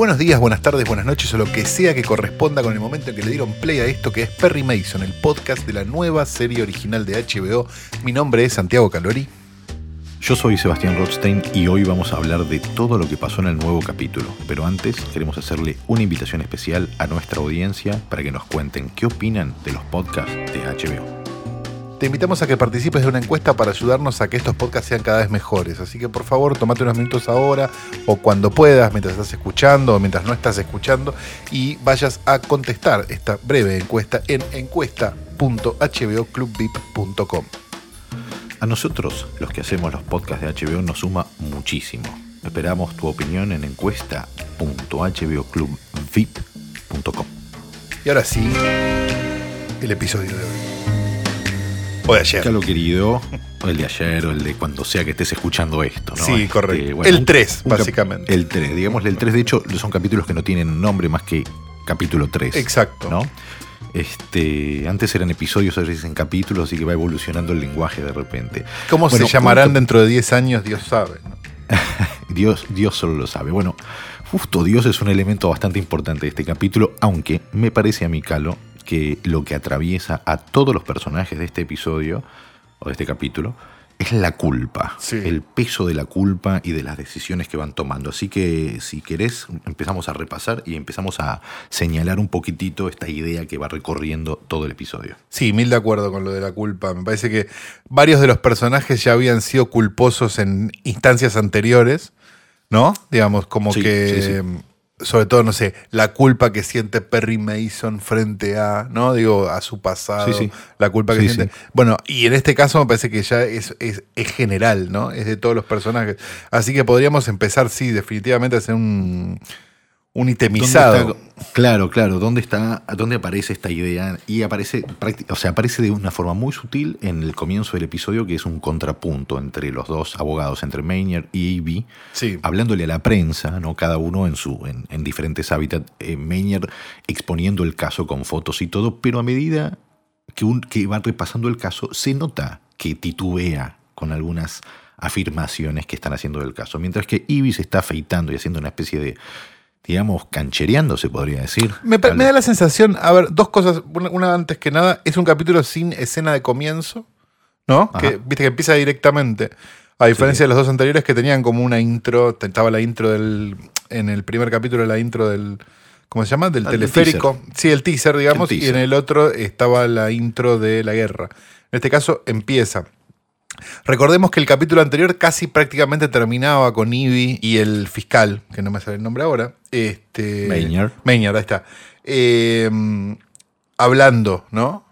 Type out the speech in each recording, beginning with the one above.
Buenos días, buenas tardes, buenas noches o lo que sea que corresponda con el momento en que le dieron play a esto que es Perry Mason, el podcast de la nueva serie original de HBO. Mi nombre es Santiago Calori. Yo soy Sebastián Rothstein y hoy vamos a hablar de todo lo que pasó en el nuevo capítulo. Pero antes queremos hacerle una invitación especial a nuestra audiencia para que nos cuenten qué opinan de los podcasts de HBO. Te invitamos a que participes de una encuesta para ayudarnos a que estos podcasts sean cada vez mejores. Así que por favor, tomate unos minutos ahora o cuando puedas, mientras estás escuchando o mientras no estás escuchando, y vayas a contestar esta breve encuesta en encuesta.hboclubvip.com. A nosotros, los que hacemos los podcasts de HBO, nos suma muchísimo. Esperamos tu opinión en encuesta.hboclubvip.com. Y ahora sí, el episodio de hoy. O de ayer. lo querido, o el de ayer, o el de cuando sea que estés escuchando esto, ¿no? Sí, Este, correcto. bueno, el 3, un cap- básicamente. El 3, digámosle el 3, de hecho, son capítulos que no tienen nombre más que capítulo 3. Exacto. ¿no? Este, antes eran episodios, ahora dicen capítulos, así que va evolucionando el lenguaje de repente. ¿Cómo Bueno, se llamarán dentro de 10 años? Dios sabe. ¿no? Dios, Dios solo lo sabe. Bueno, justo Dios es un elemento bastante importante de este capítulo, aunque me parece a mí, Calo, que lo que atraviesa a todos los personajes de este episodio, o de este capítulo, es la culpa. Sí. El peso de la culpa y de las decisiones que van tomando. Así que, si querés, empezamos a repasar y empezamos a señalar un poquitito esta idea que va recorriendo todo el episodio. Sí, mil de acuerdo con lo de la culpa. Me parece que varios de los personajes ya habían sido culposos en instancias anteriores, ¿no? Digamos, como Sí, que, sí. Sobre todo, no sé, la culpa que siente Perry Mason frente a, ¿no? Digo, a su pasado, Sí, sí. la culpa que Sí, siente. sí. Bueno, y en este caso me parece que ya es, es, es general, ¿no? Es de todos los personajes. Así que podríamos empezar, sí, definitivamente a hacer un, un itemizado. ¿Dónde está- claro, claro. ¿Dónde está, dónde aparece esta idea? Y aparece, o sea, aparece de una forma muy sutil en el comienzo del episodio, que es un contrapunto entre los dos abogados, entre Maynard y Ivy, Sí. hablándole a la prensa, ¿no? Cada uno en su, en, en diferentes hábitats. Eh, Maynard exponiendo el caso con fotos y todo, pero a medida que, un, que va repasando el caso, se nota que titubea con algunas afirmaciones que están haciendo del caso. Mientras que Ivy se está afeitando y haciendo una especie de, digamos, canchereando, se podría decir. Me, da la sensación, a ver, dos cosas. Una, una antes que nada, es un capítulo sin escena de comienzo, ¿no? Ajá. Que viste que empieza directamente. A diferencia de los dos anteriores que tenían como una intro, estaba la intro del. En el primer capítulo, la intro del. ¿Cómo se llama? Del Ah, teleférico. Sí, el teaser, digamos. El Y en el otro estaba la intro de la guerra. En este caso, empieza. Recordemos que el capítulo anterior casi prácticamente terminaba con Ivy y el fiscal, que no me sale el nombre ahora. Este, Maynard. Maynard, ahí está. Eh, hablando, ¿no?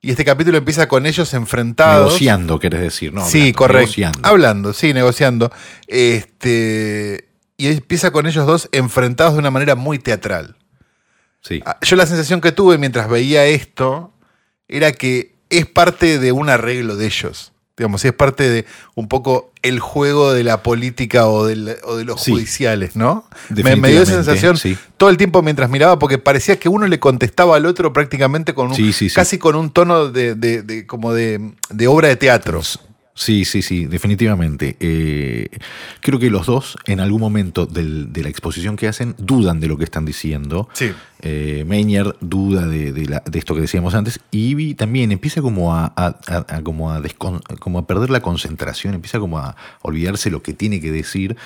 Y este capítulo empieza con ellos enfrentados. Negociando, querés decir, ¿no? sí, correcto. negociando. Hablando, sí, negociando. Este, y empieza con ellos dos enfrentados de una manera muy teatral. Sí. Ah, Yo la sensación que tuve mientras veía esto era que es parte de un arreglo de ellos. Digamos, es parte de un poco el juego de la política o, del- o de los Sí. judiciales, ¿no? Me, me dio esa sensación sí. todo el tiempo mientras miraba porque parecía que uno le contestaba al otro prácticamente con un, sí. casi con un tono de, de- de- como de, de obra de teatro. Sí, sí, sí, definitivamente. Eh, creo que los dos, en algún momento del- de la exposición que hacen, dudan de lo que están diciendo. Sí. Eh, Maynard duda de, de la- de esto que decíamos antes. Y Ivy también empieza como a, a- a- a como, a descon- como a perder la concentración, empieza como a olvidarse lo que tiene que decir.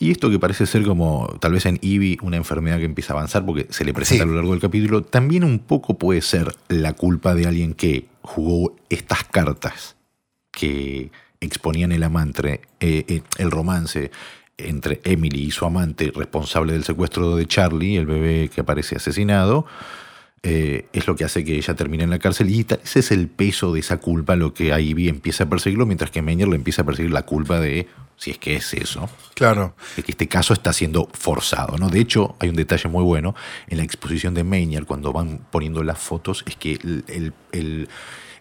Y esto que parece ser como, tal vez en Ivy, una enfermedad que empieza a avanzar porque se le presenta Sí. a lo largo del capítulo, también un poco puede ser la culpa de alguien que jugó estas cartas que exponían el amante, eh, eh, el romance entre Emily y su amante responsable del secuestro de Charlie, el bebé que aparece asesinado, eh, es lo que hace que ella termine en la cárcel y ese es el peso de esa culpa lo que Ivy empieza a perseguirlo, mientras que Meyer le empieza a perseguir la culpa de, si es que es eso, Claro. de que este caso está siendo forzado. ¿no? De hecho, hay un detalle muy bueno en la exposición de Meyer, cuando van poniendo las fotos, es que el, el- el-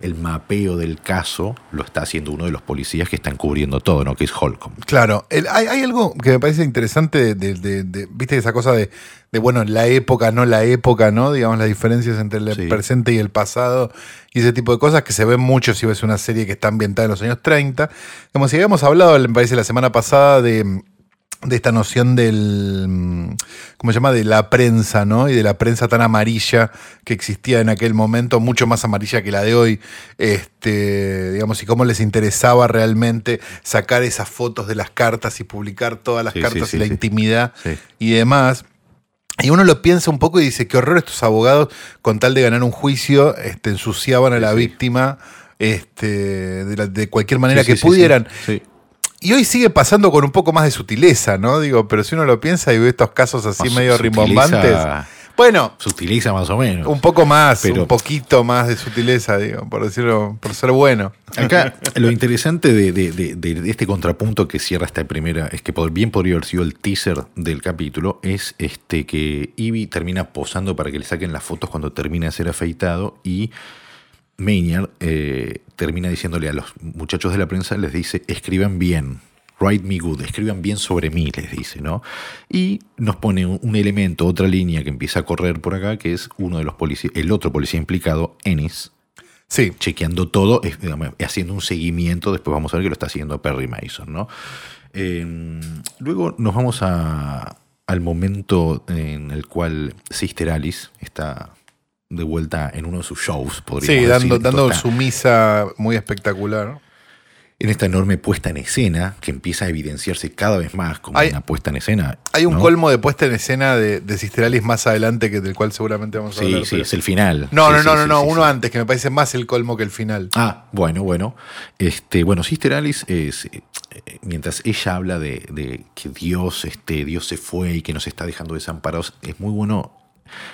el mapeo del caso lo está haciendo uno de los policías que están cubriendo todo, ¿no? que es Holcomb. Claro, El- hay, hay algo que me parece interesante de, de- de- viste, esa cosa de, de, bueno, la época, no la época, ¿no? Digamos, las diferencias entre el Sí. presente y el pasado y ese tipo de cosas que se ven mucho si ves una serie que está ambientada en los años 30. Como si habíamos hablado, me parece, la semana pasada de, de esta noción del, mm, ¿cómo se llama? De la prensa, ¿no? Y de la prensa tan amarilla que existía en aquel momento, mucho más amarilla que la de hoy, este, digamos, y cómo les interesaba realmente sacar esas fotos de las cartas y publicar todas las Sí, cartas sí, sí, y la intimidad y demás. Y uno lo piensa un poco y dice, qué horror estos abogados, con tal de ganar un juicio, este, ensuciaban a la víctima este, de, la- de cualquier manera que pudieran. Y hoy sigue pasando con un poco más de sutileza, ¿no? Digo, pero si uno lo piensa y ve estos casos así medio rimbombantes. Bueno, Sutiliza más o menos. un poco más, Pero- un poquito más de sutileza, digo, por decirlo, por ser bueno. Acá lo interesante de, de- de- de este contrapunto que cierra esta primera, es que bien podría haber sido el teaser del capítulo, es este que Ivy termina posando para que le saquen las fotos cuando termina de ser afeitado y Maynard eh, termina diciéndole a los muchachos de la prensa, les dice, escriban bien, write me good, escriban bien sobre mí, les dice, ¿no? Y nos pone un, elemento, otra línea que empieza a correr por acá, que es uno de los policías, el otro policía implicado, Ennis, Sí, chequeando todo, digamos, haciendo un seguimiento, después vamos a ver que lo está haciendo Perry Mason, ¿no? Eh, luego nos vamos a- al momento en el cual Sister Alice está de vuelta en uno de sus shows, podríamos sí, dando, decir. dando su misa muy espectacular. En esta enorme puesta en escena, que empieza a evidenciarse cada vez más como Hay- una puesta en escena. Hay un ¿no? colmo de puesta en escena de, de Sister Alice más adelante, que, del cual seguramente vamos a Sí, hablar. sí, pero- es el final. No, Sí, no, sí, no, sí, no, no, sí, uno sí. antes, que me parece más el colmo que el final. Ah, bueno, bueno. Este, bueno, Sister Alice es. eh, eh, mientras ella habla de, de que Dios, este, Dios se fue y que nos está dejando desamparados, es muy bueno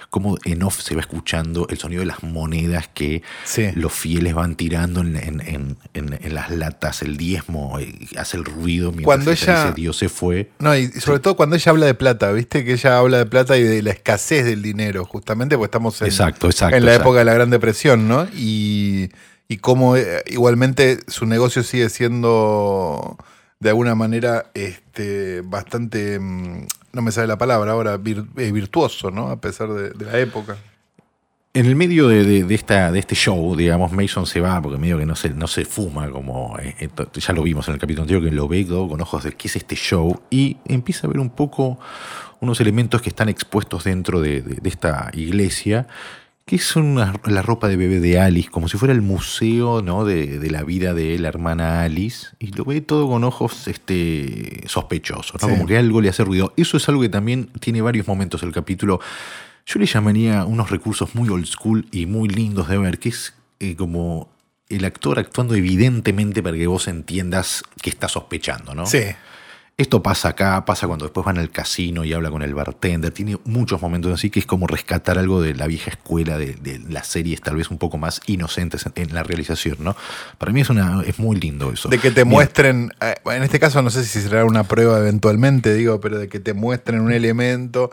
como en off se va escuchando el sonido de las monedas que Sí. los fieles van tirando en, en- en- en- en las latas, el diezmo, eh, hace el ruido mientras Cuando ella dice Dios se fue. No, y sobre todo cuando ella habla de plata, ¿viste? Que ella habla de plata y de la escasez del dinero, justamente porque estamos en, Exacto, exacto, en la exacto. época de la Gran Depresión, ¿no? Y, y cómo eh, igualmente su negocio sigue siendo de alguna manera este, bastante, mm, no me sale la palabra ahora, eh, virtuoso, ¿no? A pesar de, la época. En el medio de, este show, digamos, Mason se va porque medio que no se, no se fuma, como eh, ya lo vimos en el capítulo anterior, que lo ve con ojos de qué es este show, y empieza a ver un poco unos elementos que están expuestos dentro de, de- de esta iglesia, que son una- la ropa de bebé de Alice, como si fuera el museo ¿no? de, de la vida de la hermana Alice, y lo ve todo con ojos este, sospechosos, ¿no? Sí. como que algo le hace ruido. Eso es algo que también tiene varios momentos el capítulo. Yo le llamaría unos recursos muy old school y muy lindos de ver, que es eh, como el actor actuando evidentemente para que vos entiendas que está sospechando, ¿no? Sí. Esto pasa acá, pasa cuando después van al casino y habla con el bartender. Tiene muchos momentos así que es como rescatar algo de la vieja escuela de, de las series, tal vez un poco más inocentes en, en la realización, ¿no? Para mí es una es muy lindo eso. De que te muestren, eh, en este caso no sé si será una prueba eventualmente, digo, pero de que te muestren un elemento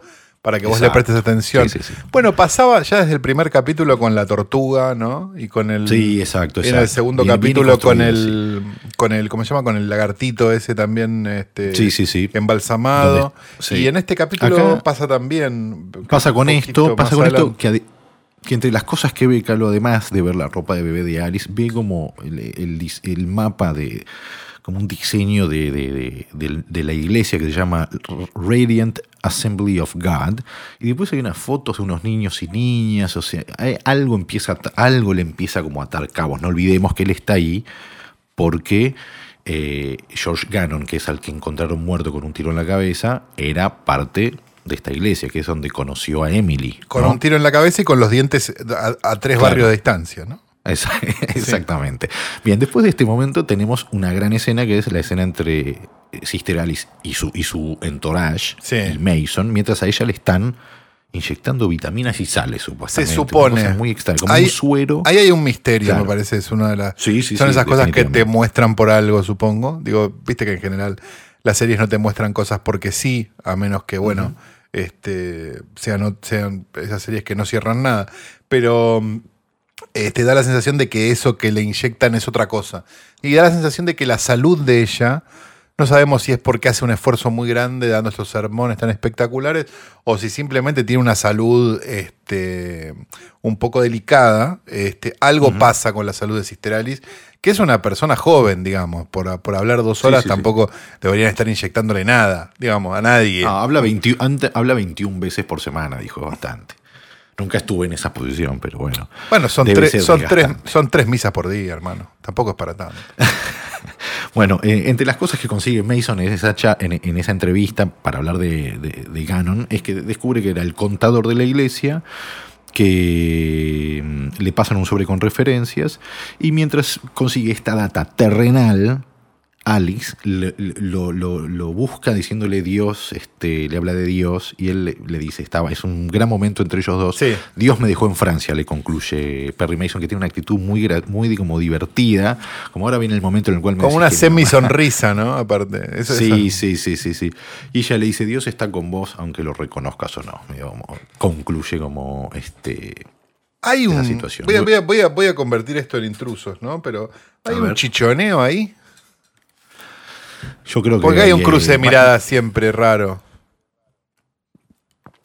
para que vos le Exacto. prestes atención. Sí, sí, sí. Bueno, pasaba ya desde el primer capítulo con la tortuga, ¿no? Y con el. Sí, exacto, En el exacto. segundo capítulo con el, con el, ¿cómo se llama? Con el lagartito ese también, este, Sí, sí, sí. embalsamado. Donde-. Y en este capítulo Acá- pasa también. Pasa con esto, pasa con esto que, entre las cosas que ve Carlos, además de ver la ropa de bebé de Alice, ve como el, el dis- el mapa de como un diseño de, de- de- de- de la iglesia que se llama Radiant Assembly of God y después hay unas fotos de unos niños y niñas, o sea, algo empieza algo le empieza como a atar cabos. No olvidemos que él está ahí porque eh, George Gannon, que es al que encontraron muerto con un tiro en la cabeza, era parte de esta iglesia, que es donde conoció a Emily. Con ¿no? un tiro en la cabeza y con los dientes a, a tres Claro. barrios de distancia, ¿no? Exactamente. Bien, después de este momento tenemos una gran escena que es la escena entre Sister Alice y su, y su entourage, Sí. y Mason, mientras a ella le están inyectando vitaminas y sales, Se supuestamente. supone. Una cosa muy extraña, como Hay- un suero. Ahí hay un misterio, Claro. me parece. Es una de las. Sí, sí, son esas cosas que te muestran por algo, supongo. Digo, viste que en general las series no te muestran cosas porque sí, a menos que, bueno, este, sean, sean esas series que no cierran nada. Pero eh, te da la sensación de que eso que le inyectan es otra cosa. Y da la sensación de que la salud de ella, no sabemos si es porque hace un esfuerzo muy grande dando estos sermones tan espectaculares o si simplemente tiene una salud este, un poco delicada. Este, algo pasa con la salud de Sister Alice, que es una persona joven, digamos. Por, por hablar dos horas sí, sí. tampoco deberían estar inyectándole nada, digamos, a nadie. Ah, habla, 21, ante- habla 21 veces por semana, dijo bastante. Nunca estuve en esa posición, pero bueno. bueno, son, tres, son, tres, son tres misas por día, hermano. Tampoco es para tanto. Bueno, eh, entre las cosas que consigue Mason en esa, entrevista para hablar de, de, de Gannon es que descubre que era el contador de la iglesia que mm, le pasan un sobre con referencias y mientras consigue esta data terrenal, Alex le- lo, lo- lo busca diciéndole Dios, este, le habla de Dios y él le, le dice, estaba, es un gran momento entre ellos dos. Sí. Dios me dejó en Francia, le concluye Perry Mason, que tiene una actitud muy, muy como divertida, como ahora viene el momento en el cual me Como una semi-sonrisa, ¿no? Aparte. Eso, Sí, eso- sí, sí, sí, sí. Y ella le dice, Dios está con vos, aunque lo reconozcas o no. Concluye como este. Hay un. situación. Voy a, voy a- voy a- voy a convertir esto en intrusos, ¿no? Pero hay un chichoneo ahí. Yo creo que. Porque hay un cruce de miradas siempre raro.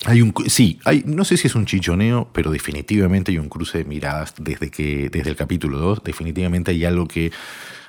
Hay un, sí, hay, no sé si es un chichoneo, pero definitivamente hay un cruce de miradas desde que desde el capítulo 2. Definitivamente hay algo que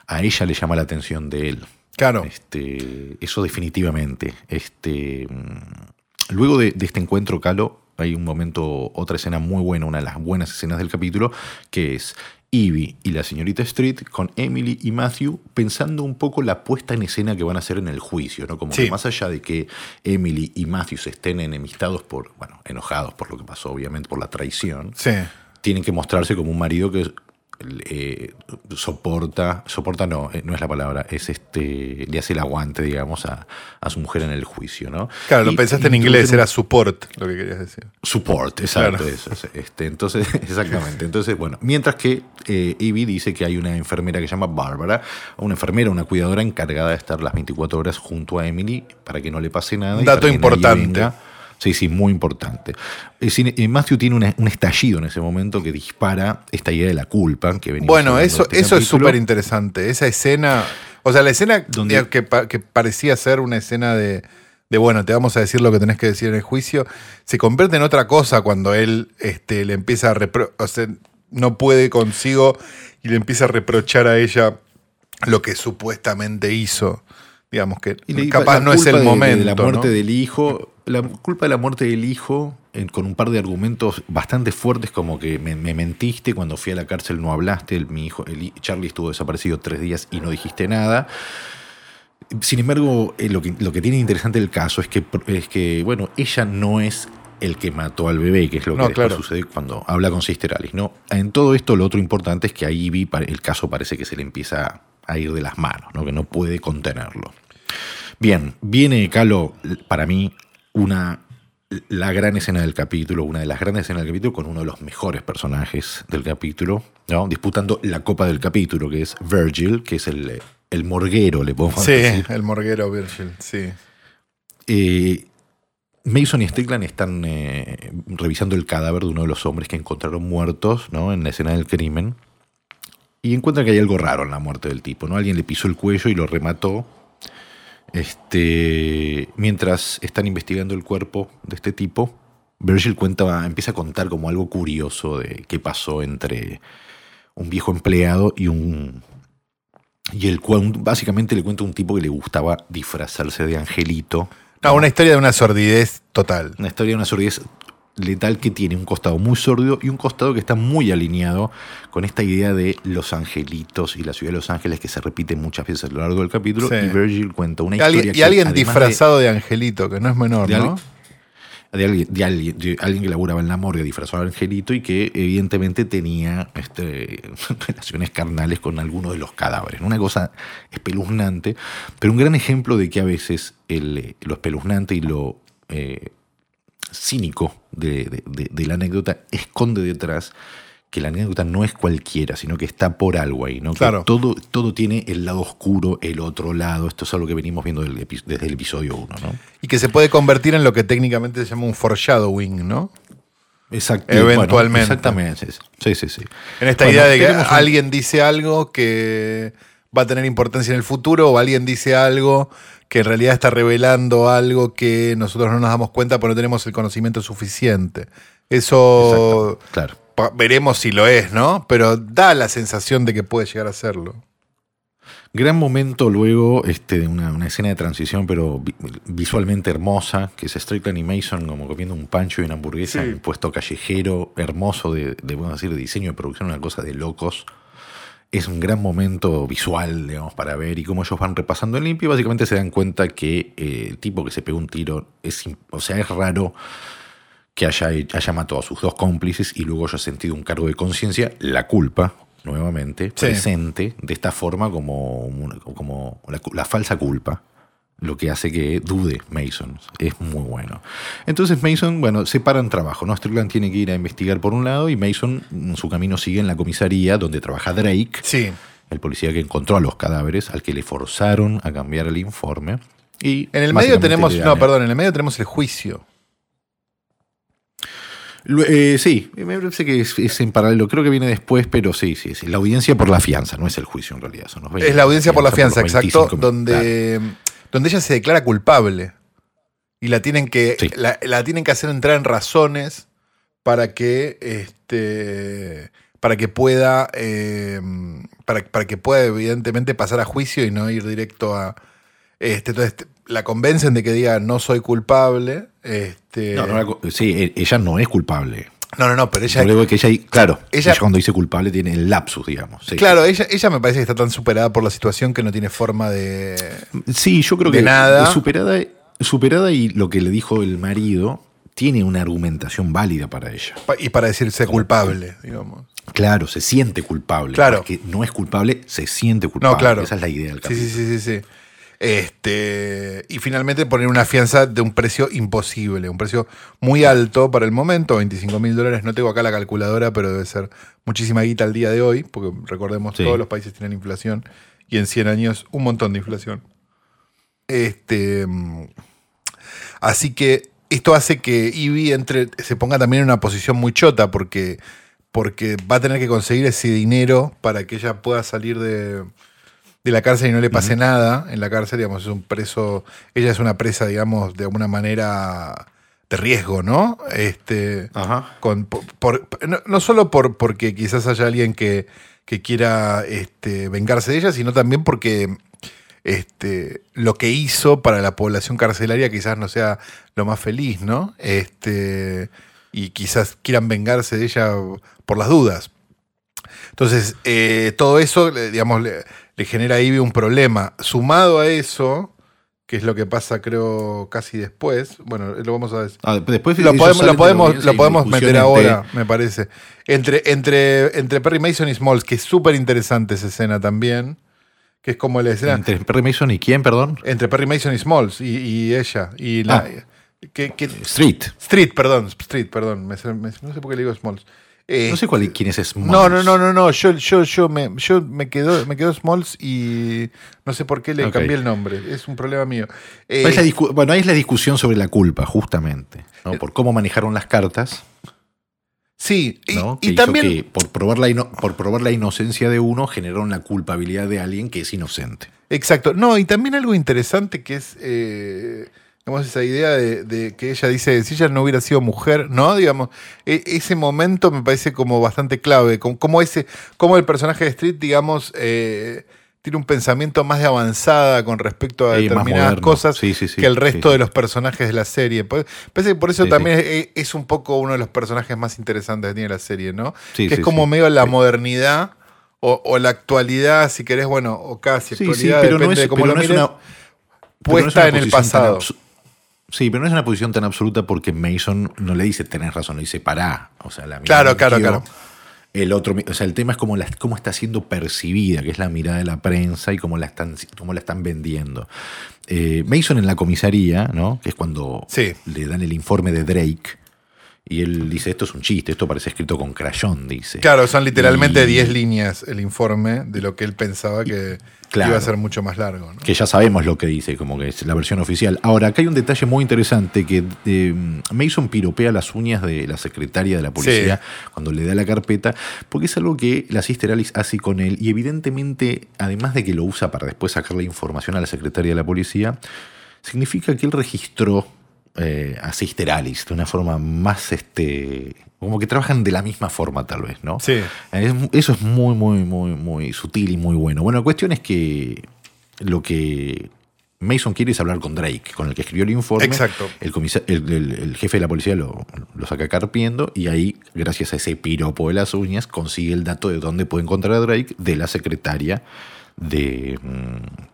a ella le llama la atención de él. Claro. Este, eso definitivamente. Este, mm, luego de, de este encuentro, Calo, hay un momento, otra escena muy buena, una de las buenas escenas del capítulo, que es Evie y la señorita Street con Emily y Matthew pensando un poco la puesta en escena que van a hacer en el juicio, ¿no? Como Sí. que más allá de que Emily y Matthew se estén enemistados por, bueno, enojados por lo que pasó, obviamente, por la traición, Sí. tienen que mostrarse como un marido que eh, soporta, soporta no, eh, no es la palabra, es este, le hace el aguante, digamos, a, a su mujer en el juicio, ¿no? Claro, lo Y- pensaste y en inglés, era un- support, lo que querías decir. Support, exacto, Claro. eso, es, este, entonces, exactamente. Entonces, bueno, mientras que eh, Evie dice que hay una enfermera que se llama Bárbara, una enfermera, una cuidadora encargada de estar las 24 horas junto a Emily para que no le pase nada. y Dato para que nadie importante. venga. Sí, sí, muy importante. Eh, Matthew tiene una- un estallido en ese momento que dispara esta idea de la culpa que venimos Bueno, eso, este eso es súper interesante. Esa escena, o sea, la escena Donde- que, pa- que parecía ser una escena de, de, bueno, te vamos a decir lo que tenés que decir en el juicio, se convierte en otra cosa cuando él este, le empieza a o sea, no puede consigo y le empieza a reprochar a ella lo que supuestamente hizo. Digamos que Y le- capaz no es el de- de momento. la muerte ¿no? del hijo, la culpa de la muerte del hijo, con un par de argumentos bastante fuertes, como que me, me mentiste cuando fui a la cárcel, no hablaste, el, mi hijo, el, Charlie estuvo desaparecido tres días y no dijiste nada. Sin embargo, eh, lo, que, lo que tiene interesante el caso es que, es que, bueno, ella no es el que mató al bebé, que es lo que No, después claro. sucede cuando habla con Sister Alice. ¿no? En todo esto, lo otro importante es que a Ivy el caso parece que se le empieza a ir de las manos, ¿no? que no puede contenerlo. Bien, viene Calo, para mí, una la gran escena del capítulo, una de las grandes escenas del capítulo, con uno de los mejores personajes del capítulo, ¿no? disputando la copa del capítulo, que es Virgil, que es el, el morguero, le podemos Sí, decir. el morguero Virgil, sí. Eh, Mason y Strickland están eh, revisando el cadáver de uno de los hombres que encontraron muertos ¿no? en la escena del crimen. Y encuentran que hay algo raro en la muerte del tipo. ¿no? Alguien le pisó el cuello y lo remató. Este, mientras están investigando el cuerpo de este tipo, Virgil cuenta, empieza a contar como algo curioso de qué pasó entre un viejo empleado y un. Y el cual básicamente le cuenta un tipo que le gustaba disfrazarse de angelito. No, una historia de una sordidez total. Una historia de una sordidez letal que tiene un costado muy sordo y un costado que está muy alineado con esta idea de los angelitos y la ciudad de Los Ángeles que se repite muchas veces a lo largo del capítulo. Sí. Y Virgil cuenta una Y historia alguien, y que, alguien además de- disfrazado de, angelito, que no es menor, de ¿no? de alguien, de alguien, de alguien que laburaba en la morgue disfrazado de angelito y que evidentemente tenía este, relaciones carnales con alguno de los cadáveres. Una cosa espeluznante, pero un gran ejemplo de que a veces el, lo espeluznante y lo eh, cínico de, de- de la anécdota esconde detrás que la anécdota no es cualquiera, sino que está por algo ahí, ¿no? Que Claro. todo, todo tiene el lado oscuro, el otro lado. Esto es algo que venimos viendo del desde el episodio 1, ¿no? Y que se puede convertir en lo que técnicamente se llama un foreshadowing, ¿no? Exacto. Eventualmente. exactamente. Sí, sí, sí. En esta Bueno, idea de que un- alguien dice algo que va a tener importancia en el futuro o alguien dice algo que en realidad está revelando algo que nosotros no nos damos cuenta porque no tenemos el conocimiento suficiente. Eso Exacto, claro. pa- veremos si lo es, ¿no? Pero da la sensación de que puede llegar a serlo. Gran momento luego, este, de una, una escena de transición, pero vi- visualmente hermosa, que es Strickland y Mason como comiendo un pancho y una hamburguesa en un puesto callejero, hermoso de, de, decir, de diseño de producción, una cosa de locos. Es un gran momento visual, digamos, para ver y cómo ellos van repasando el limpio y básicamente se dan cuenta que eh, el tipo que se pegó un tiro, es, o sea, es raro que haya, haya matado a sus dos cómplices y luego haya sentido un cargo de conciencia, la culpa, nuevamente, Sí. presente de esta forma como, como la falsa culpa, lo que hace que dude Mason. Es muy bueno. Entonces Mason, bueno, separan trabajo, ¿no? Strickland tiene que ir a investigar por un lado y Mason en su camino sigue en la comisaría donde trabaja Drake, Sí. el policía que encontró a los cadáveres, al que le forzaron a cambiar el informe. Y En el medio tenemos, no, perdón, en el medio tenemos el juicio. Eh, sí, me parece que es, es en paralelo. Creo que viene después, pero sí, sí, sí. La audiencia por la fianza, no es el juicio en realidad. son los 20 Es la audiencia por la fianza, los exacto, 25, donde, donde ella se declara culpable. Y la tienen que, Sí. la, la tienen que hacer entrar en razones para que este para que pueda eh, para, para que pueda evidentemente pasar a juicio y no ir directo a este entonces la convencen de que diga no soy culpable este. No, no sí, e- ella no es culpable. No no no pero ella Luego que ella, claro, ella- ella, cuando dice culpable tiene el lapsus, digamos. Sí, claro ella ella me parece que está tan superada por la situación que no tiene forma de Sí, yo creo De que nada. superada, superada y lo que le dijo el marido tiene una argumentación válida para ella. y para decirse culpable digamos Claro, se siente culpable. Claro. Que no es culpable, se siente culpable. No, claro. Esa es la idea del capítulo. sí, sí, sí, sí. Este, y finalmente poner una fianza de un precio imposible, un precio muy alto para el momento, 25 mil dólares. No tengo acá la calculadora, pero debe ser muchísima guita al día de hoy, porque recordemos, Sí. todos los países tienen inflación y en 100 años un montón de inflación. Este, así que esto hace que Ivy entre, se ponga también en una posición muy chota, porque, porque va a tener que conseguir ese dinero para que ella pueda salir de, de la cárcel y no le pase nada en la cárcel, digamos, es un preso, ella es una presa, digamos, de alguna manera de riesgo, ¿no? Este, Ajá. con, por- por- no, no solo por, porque quizás haya alguien que, que quiera este, vengarse de ella, sino también porque este, lo que hizo para la población carcelaria quizás no sea lo más feliz, ¿no? Este, y quizás quieran vengarse de ella por las dudas. Entonces, eh, todo eso, le- digamos, le, genera a Ivy un problema. Sumado a eso, que es lo que pasa, creo, casi después. Bueno, lo vamos a decir. Ah, después Lo podemos, lo podemos, lo podemos meter entre- ahora, me parece. Entre, entre, entre Perry Mason y Smalls, que es súper interesante esa escena también. Que es como la escena. Entre Perry Mason y quién, perdón? Entre Perry Mason y Smalls y, y ella. Y la, Ah. que- que- Street. Street, perdón. Street, perdón. me- me- no sé por qué le digo Smalls. Eh, No sé cuál, quién es Smalls. no, no, no, no, no. Yo, yo, yo me, yo me quedo, me quedo Smalls y no sé por qué le cambié el nombre. Es un problema mío. Eh, Ahí bueno, ahí es la discusión sobre la culpa, justamente. ¿no? Por cómo manejaron las cartas. sí, y, también. que por probar, la por probar la inocencia de uno generaron la culpabilidad de alguien que es inocente. Exacto. No, y también algo interesante que es, eh, digamos, esa idea de, de que ella dice, si ella no hubiera sido mujer, ¿no? Digamos, e- ese momento me parece como bastante clave, como, como ese, como el personaje de Street, digamos, eh, tiene un pensamiento más de avanzada con respecto a Sí, determinadas cosas Sí, sí, sí, que el resto de los personajes de la serie. Parece que por eso también Es, es un poco uno de los personajes más interesantes que tiene la serie, ¿no? Que es como medio la modernidad. O, o la actualidad, si querés, bueno, o casi actualidad, sí, pero no depende es, de cómo pero lo no mires una, no puesta en el tan pasado. Sí, pero no es una posición tan absoluta porque Mason no le dice tenés razón, le dice pará. O sea, la Claro, claro, claro. El otro, o sea, el tema es cómo, la, cómo está siendo percibida, que es la mirada de la prensa y cómo la están, cómo la están vendiendo. Eh, Mason en la comisaría, ¿no? Que es cuando Sí. le dan el informe de Drake. Y él dice, esto es un chiste, esto parece escrito con crayón, dice. Claro, son literalmente Y- 10 líneas el informe de lo que él pensaba que Claro. iba a ser mucho más largo. ¿no? que ya sabemos lo que dice, como que es la versión oficial. Ahora, acá hay un detalle muy interesante que eh, Mason piropea las uñas de la secretaria de la policía cuando le da la carpeta, porque es algo que la Sister Alice hace con él y evidentemente, además de que lo usa para después sacarle información a la secretaria de la policía, significa que él registró eh, a Sister Alice de una forma más, este, como que trabajan de la misma forma tal vez, ¿no? Sí. Es- eso es muy, muy, muy, muy sutil y muy bueno. Bueno, la cuestión es que lo que Mason quiere es hablar con Drake, con el que escribió el informe. Exacto. El- el- el jefe de la policía lo, lo saca carpiendo y ahí, gracias a ese piropo de las uñas, consigue el dato de dónde puede encontrar a Drake de la secretaria de, mm,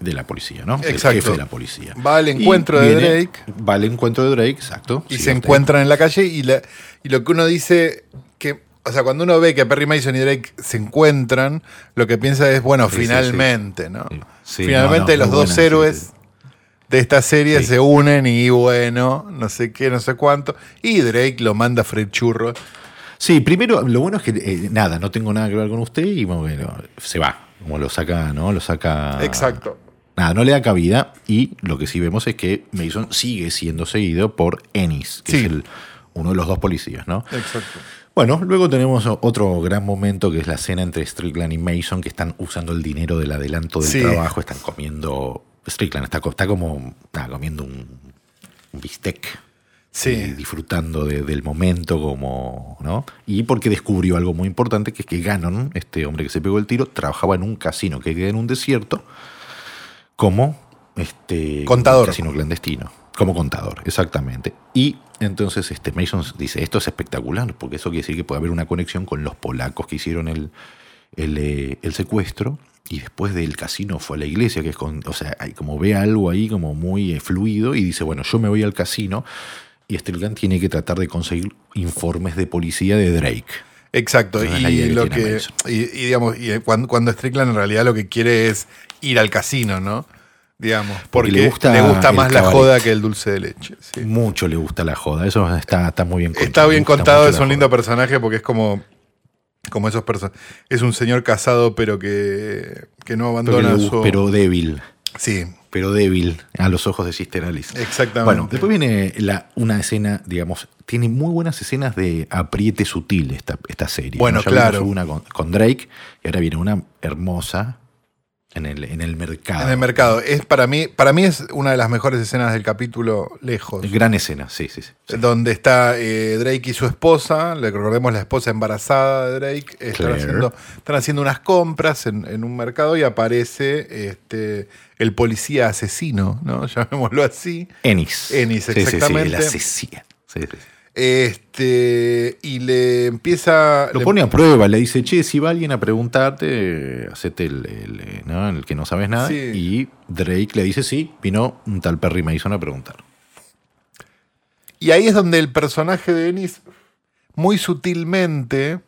de la policía, ¿no? Exacto. jefe de la policía. Va al Y encuentro de Drake. Va al encuentro de Drake, exacto. Y Sí, se encuentran en la calle y, la- y lo que uno dice que, o sea, cuando uno ve que Perry Mason y Drake se encuentran, lo que piensa es, bueno, Sí, finalmente, ¿no? Sí. Finalmente no, no, los dos buena, héroes de esta serie se unen y bueno, no sé qué, no sé cuánto. Y Drake lo manda a freír churros. Sí, primero, lo bueno es que eh, nada, no tengo nada que ver con usted y bueno, se va. Como lo saca, ¿no? Lo saca. Exacto. Nada, no le da cabida. Y lo que sí vemos es que Mason sigue siendo seguido por Ennis, que Sí. es el- uno de los dos policías, ¿no? Exacto. Bueno, luego tenemos otro gran momento que es la cena entre Strickland y Mason, que están usando el dinero del adelanto del Sí. trabajo, están comiendo. Strickland está, co- está como nada, comiendo un, un bistec. Sí. disfrutando de- del momento como, ¿no? Y porque descubrió algo muy importante, que es que Gannon, este hombre que se pegó el tiro, trabajaba en un casino que queda en un desierto como este Contador. casino clandestino, como contador, exactamente. Y entonces este Mason dice, esto es espectacular, porque eso quiere decir que puede haber una conexión con los polacos que hicieron el, el, eh, el secuestro y después del casino fue a la iglesia, que es con, o sea, como ve algo ahí como muy eh, fluido y dice, bueno, yo me voy al casino y Strickland tiene que tratar de conseguir informes de policía de Drake. Exacto, y lo que Mason. y, y digamos, y eh, cuando, cuando Strickland en realidad lo que quiere es ir al casino, ¿no? Digamos, porque, le gusta le gusta el más la joda que el dulce de leche. sí. Mucho le gusta la joda, eso está, está muy bien contado. Está bien contado, es un lindo joda. personaje porque es como como esos personajes. Es un señor casado pero que, que no pero, abandona le- su pero débil, Sí, pero débil a los ojos de Sister Alice. exactamente. Bueno, después viene la, una escena, digamos, tiene muy buenas escenas de apriete sutil esta, esta serie. Bueno, ¿no? Ya vimos claro. Una con, con Drake y ahora viene una hermosa en el, en el mercado. en el mercado es para mí para mí es una de las mejores escenas del capítulo lejos. Gran escena, sí, sí. sí. Sí. donde está eh, Drake y su esposa, le recordemos la esposa embarazada de Drake, están, Claire. haciendo, están haciendo unas compras en, en un mercado y aparece este, el policía asesino, ¿no? Llamémoslo así. Ennis. Ennis, Sí, sí, sí, exactamente. el asesino. Sí, sí, sí. Este, y le empieza. Lo le- pone a prueba, le dice, che, si va alguien a preguntarte, hacete el, el, ¿no? el que no sabes nada. Sí. Y Drake le dice, sí, vino un tal Perry Mason a preguntar. Y ahí es donde el personaje de Ennis, muy sutilmente,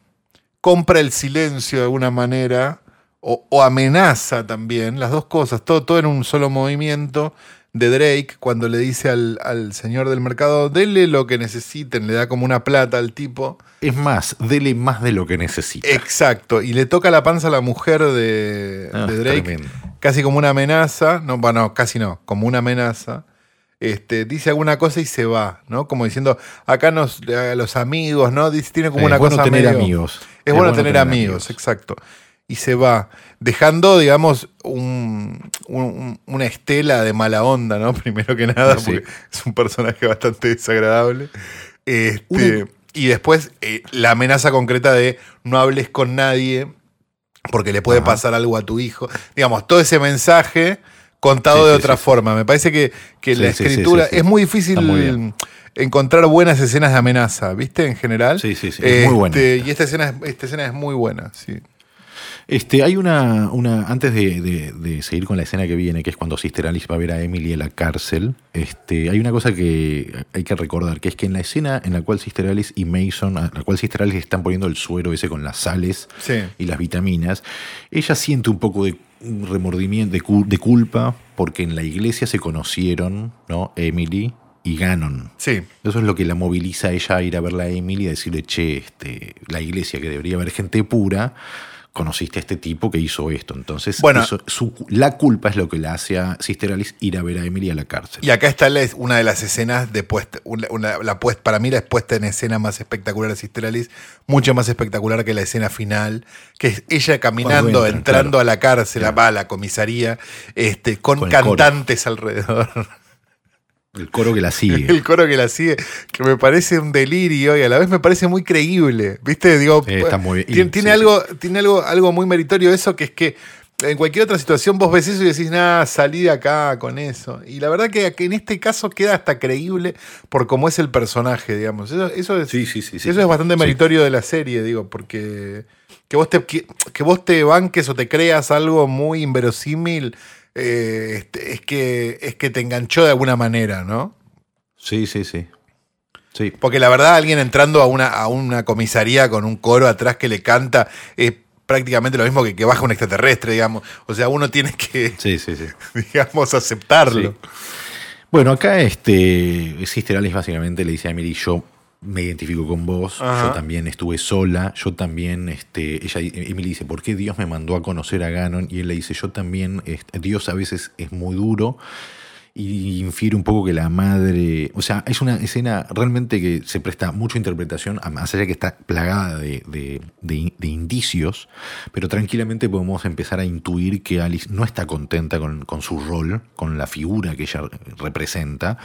compra el silencio de alguna manera, o, o amenaza también, las dos cosas, todo, todo en un solo movimiento de Drake, cuando le dice al, al señor del mercado, dele lo que necesiten, le da como una plata al tipo. Es más, dele más de lo que necesita. Exacto, y le toca la panza a la mujer de, Ah, de Drake, tremendo. casi como una amenaza, no, bueno, casi no, como una amenaza. Este, dice alguna cosa y se va, ¿no? Como diciendo, acá nos, a los amigos, ¿no? Dice, tiene como Eh, una es bueno cosa tener medio- amigos. Es, bueno, tener, amigos, exacto. Y se va, dejando, digamos, un- un- una estela de mala onda, ¿no? Primero que nada, Sí. porque es un personaje bastante desagradable. Este, Y después eh, la amenaza concreta de no hables con nadie porque le puede Ajá. pasar algo a tu hijo. Digamos, todo ese mensaje contado Sí, de sí, otra sí. forma. Me parece que, que Sí, la escritura sí, sí. es muy difícil encontrar buenas escenas de amenaza, ¿viste? En general. Sí, sí, sí, es muy buena Este, esta. Y esta escena, es- esta escena es muy buena, sí. Este, hay una, una antes de, de- de seguir con la escena que viene, que es cuando Sister Alice va a ver a Emily en la cárcel, este, hay una cosa que hay que recordar, que es que en la escena en la cual Sister Alice y Mason, a la cual Sister Alice están poniendo el suero ese con las sales Sí. y las vitaminas, ella siente un poco de remordimiento, de, de culpa, porque en la iglesia se conocieron, ¿no? Emily y Gannon. Sí. Eso es lo que la moviliza a ella a ir a verla a Emily y a decirle, che, este, la iglesia que debería haber gente pura, conociste a este tipo que hizo esto. Entonces, Bueno. eso- su- la culpa es lo que la hace a Sister Alice ir a ver a Emily a la cárcel. Y acá está una de las escenas de puesta, una- una- la puesta, para mí la puesta en escena más espectacular de Sister Alice, mucho más espectacular que la escena final, que es ella caminando, entran, entrando claro. a la cárcel, a la comisaría, este, con, cantantes alrededor. El coro que la sigue. El coro que la sigue, que me parece un delirio y a la vez me parece muy creíble. ¿Viste? Digo, Eh, está muy bien. tiene, Y- tiene sí, algo, tiene algo, algo muy meritorio eso, que es que en cualquier otra situación vos ves eso y decís, nada, salí de acá con eso. Y la verdad que, que en este caso queda hasta creíble por cómo es el personaje, digamos. Eso, eso es, Sí, sí, sí, sí. eso es bastante meritorio de la serie, digo, porque que vos te, que, que vos te banques o te creas algo muy inverosímil, eh, este, es, que, es que te enganchó de alguna manera, ¿no? Sí, sí, sí. Sí. Porque la verdad, alguien entrando a una, a una comisaría con un coro atrás que le canta es prácticamente lo mismo que que baja un extraterrestre, digamos. O sea, uno tiene que, Sí, sí, sí. digamos, aceptarlo. Bueno, acá este, Sister Alice básicamente le dice a Emily, yo me identifico con vos, Ajá. yo también estuve sola, yo también, este, ella, Emily dice, ¿por qué Dios me mandó a conocer a Ganon? Y él le dice, yo también, este, Dios a veces es muy duro y infiere un poco que la madre, o sea, es una escena realmente que se presta mucha interpretación, más allá que está plagada de, de- de- de indicios, pero tranquilamente podemos empezar a intuir que Alice no está contenta con, con su rol, con la figura que ella representa,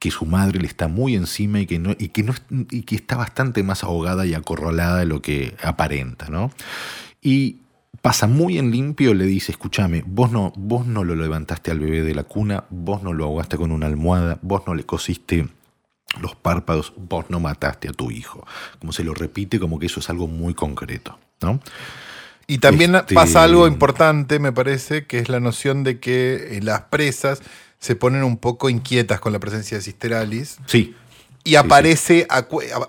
que su madre le está muy encima y que, no, y que, no, y que está bastante más ahogada y acorralada de lo que aparenta, ¿no? Y pasa muy en limpio, le dice, escúchame, vos no, vos no lo levantaste al bebé de la cuna, vos no lo ahogaste con una almohada, vos no le cosiste los párpados, vos no mataste a tu hijo. Como se lo repite, como que eso es algo muy concreto, ¿no? Y también Este- pasa algo importante, me parece, que es la noción de que eh, las presas se ponen un poco inquietas con la presencia de Sister Alice. Sí, Y aparece, a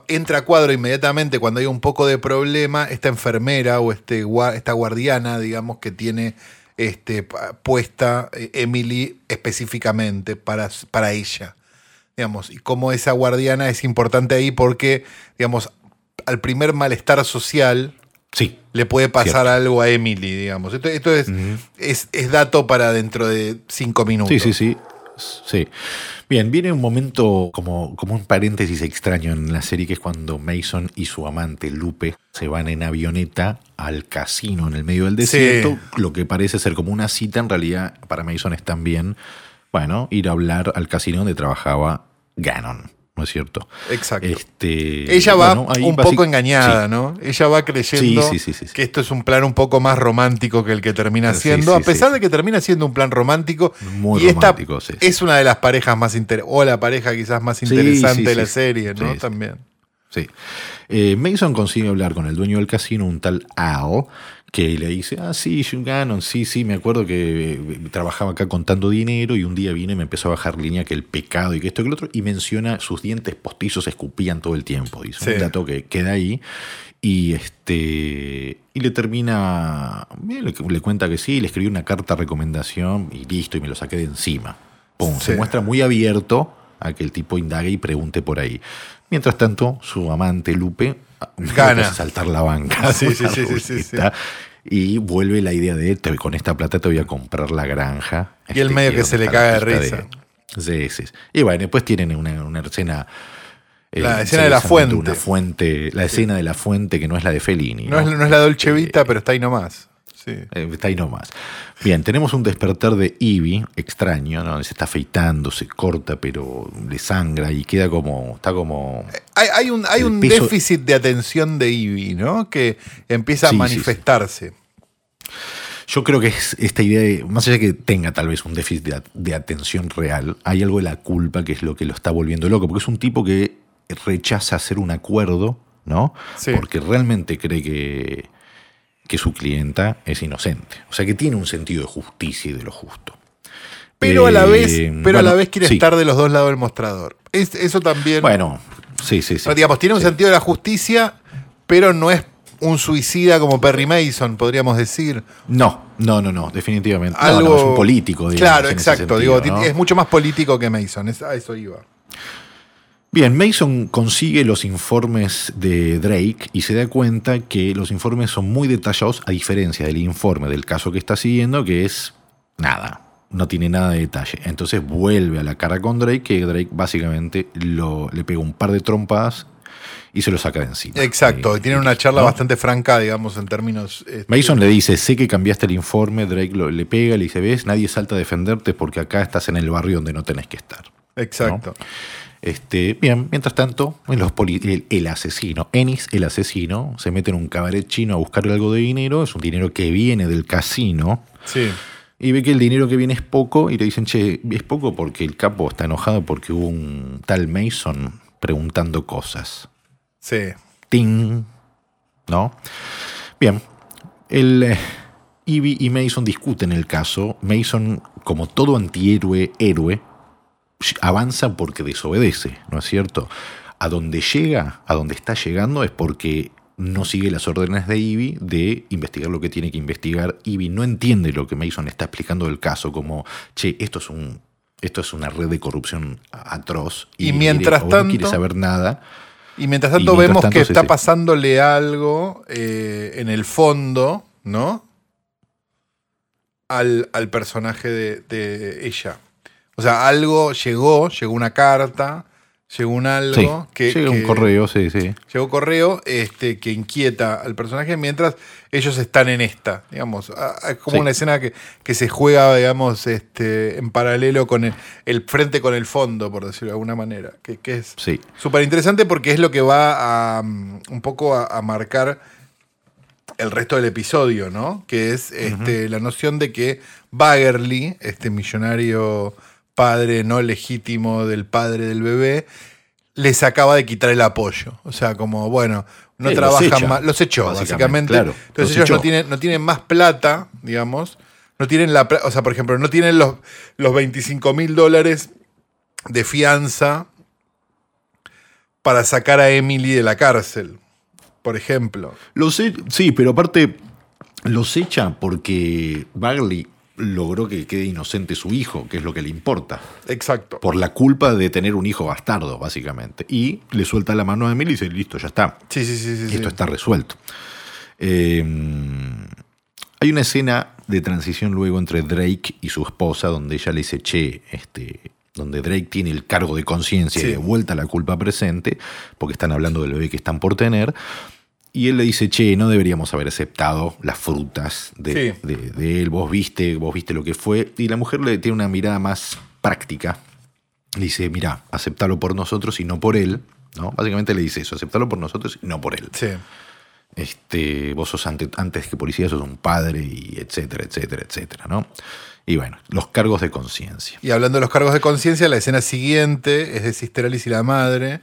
entra a cuadro inmediatamente cuando hay un poco de problema, esta enfermera o este, esta guardiana, digamos, que tiene este, puesta eh, Emily específicamente para, para ella. Digamos, y cómo esa guardiana es importante ahí porque, digamos, al primer malestar social sí. le puede pasar Cierto. algo a Emily, digamos. Esto, esto es, es, es dato para dentro de cinco minutos. Sí, sí, sí. Sí. Bien, viene un momento como, como un paréntesis extraño en la serie, que es cuando Mason y su amante Lupe se van en avioneta al casino en el medio del Sí. desierto. Lo que parece ser como una cita, en realidad para Mason es también, bueno, ir a hablar al casino donde trabajaba Ganon, ¿no es cierto? Exacto. Este, Ella va bueno, un poco engañada, Sí. ¿no? Ella va creyendo Sí, sí, que esto es un plan un poco más romántico que el que termina siendo, a pesar de que termina siendo un plan romántico. Muy y esta romántico, sí, sí. es una de las parejas más inter o la pareja quizás más interesante de la serie, ¿no? También. Sí. Eh, Mason consigue hablar con el dueño del casino, un tal Al, que le dice, ah, sí, Jim Gannon, sí, sí, me acuerdo que eh, trabajaba acá contando dinero y un día vine y me empezó a bajar línea que el pecado y que esto y que lo otro, y menciona sus dientes postizos escupían todo el tiempo. Dice, Sí. un dato que queda ahí. Y este y le termina, bien, le, le cuenta que sí, le escribió una carta de recomendación y listo, y me lo saqué de encima. Pum, Sí. Se muestra muy abierto a que el tipo indague y pregunte por ahí. Mientras tanto, su amante Lupe Gana. saltar la banca. Sí, sí, la sí, sí, sí, sí. ruleta, Y vuelve la idea de "Te- con esta plata te voy a comprar la granja. Y él medio es que se le caga de pista Sí, sí. Y bueno, después tienen una, una escena. eh, La escena de la fuente. Una fuente. La escena de la fuente que no es la de Fellini. No, es, no es la Dolce Vita, pero está ahí nomás. Sí. Eh, está ahí nomás. Bien, tenemos un despertar de Ivy, extraño, ¿no? Se está afeitando, se corta, pero le sangra y queda como. Está como. Hay, hay un, hay un peso- déficit de atención de Ivy, ¿no? Que empieza Sí, a sí, manifestarse. Yo creo que es esta idea de, más allá que tenga tal vez un déficit de, de atención real, hay algo de la culpa que es lo que lo está volviendo loco, porque es un tipo que rechaza hacer un acuerdo, ¿no? Sí. Porque realmente cree que, que su clienta es inocente. O sea que tiene un sentido de justicia y de lo justo. Pero a la Eh, vez, pero a la vez quiere sí. estar de los dos lados del mostrador. Es- eso también. Bueno, sí, sí, sí. Digamos, tiene un Sí. sentido de la justicia, pero no es un suicida como Perry Mason, podríamos decir. No, no, no, no, definitivamente. Algo. no, es un político, digamos, Claro, exacto. sentido, digo, ¿no? es mucho más político que Mason. es- a eso iba. Bien, Mason consigue los informes de Drake y se da cuenta que los informes son muy detallados, a diferencia del informe del caso que está siguiendo, que es nada, no tiene nada de detalle. Entonces vuelve a la cara con Drake, que Drake básicamente lo, le pega un par de trompadas y se lo saca de encima. Exacto. Eh, y tienen una charla ¿no? bastante franca, digamos, en términos. este, Mason le dice, sé que cambiaste el informe, Drake lo- le pega, le dice, ves, nadie salta a defenderte porque acá estás en el barrio donde no tenés que estar. Exacto. Este, bien, mientras tanto, los poli- el, el asesino, Ennis, el asesino, se mete en un cabaret chino a buscar algo de dinero, es un dinero que viene del casino, Sí. y ve que el dinero que viene es poco, y le dicen, che, es poco porque el capo está enojado porque hubo un tal Mason preguntando cosas. Sí. Ting. ¿No? Bien. El. eh, Ivy y Mason discuten el caso. Mason, como todo antihéroe, héroe, avanza porque desobedece, ¿no es cierto? A donde llega, a donde está llegando, es porque no sigue las órdenes de Ivy de investigar lo que tiene que investigar. Ivy no entiende lo que Mason está explicando del caso, como, che, esto es un. Esto es una red de corrupción atroz. Y mientras quiere- o no tanto- quiere saber nada. Y mientras tanto Y mientras vemos tanto que está pasándole algo eh, en el fondo, ¿no? Al, al personaje de, de ella. O sea, algo llegó, llegó una carta, llegó un algo Sí, que, llega un correo, sí, sí. Llegó correo este, que inquieta al personaje mientras ellos están en esta. Digamos, Ah, es como Sí. una escena que, que se juega, digamos, este, en paralelo con el, el frente con el fondo, por decirlo de alguna manera. Que, que es Sí, súper interesante porque es lo que va a mm, un poco a, a marcar el resto del episodio, ¿no? Que es este, la noción de que Baggerly, este millonario padre no legítimo del padre del bebé, les acaba de quitar el apoyo. O sea, como, bueno, no Sí, los trabajan echa, más. Los echó, básicamente, básicamente. claro, Entonces los ellos no tienen, no tienen más plata, digamos. No tienen la O sea, por ejemplo, no tienen los, los 25 mil dólares de fianza para sacar a Emily de la cárcel, por ejemplo. Los e- sí, pero aparte los echa porque Bagley logró que quede inocente su hijo, que es lo que le importa, Exacto. por la culpa de tener un hijo bastardo, básicamente. Y le suelta la mano a Emily y dice, listo, ya está. Sí, sí, sí, sí. sí. Esto está resuelto. Eh, hay una escena de transición luego entre Drake y su esposa, donde ella le dice, che, este, donde Drake tiene el cargo de conciencia Sí. y de vuelta la culpa presente, porque están hablando del bebé que están por tener. Y él le dice, che, no deberíamos haber aceptado las frutas de, Sí. de- de él, vos viste, vos viste lo que fue. Y la mujer le tiene una mirada más práctica. Le dice, mira, aceptalo por nosotros y no por él. ¿no? Básicamente le dice eso, aceptalo por nosotros y no por él Sí. este, vos sos ante- antes que policía, sos un padre, y etcétera, etcétera, etcétera, ¿no? Y bueno, los cargos de conciencia. Y hablando de los cargos de conciencia, la escena siguiente es de Sister Alice y la madre,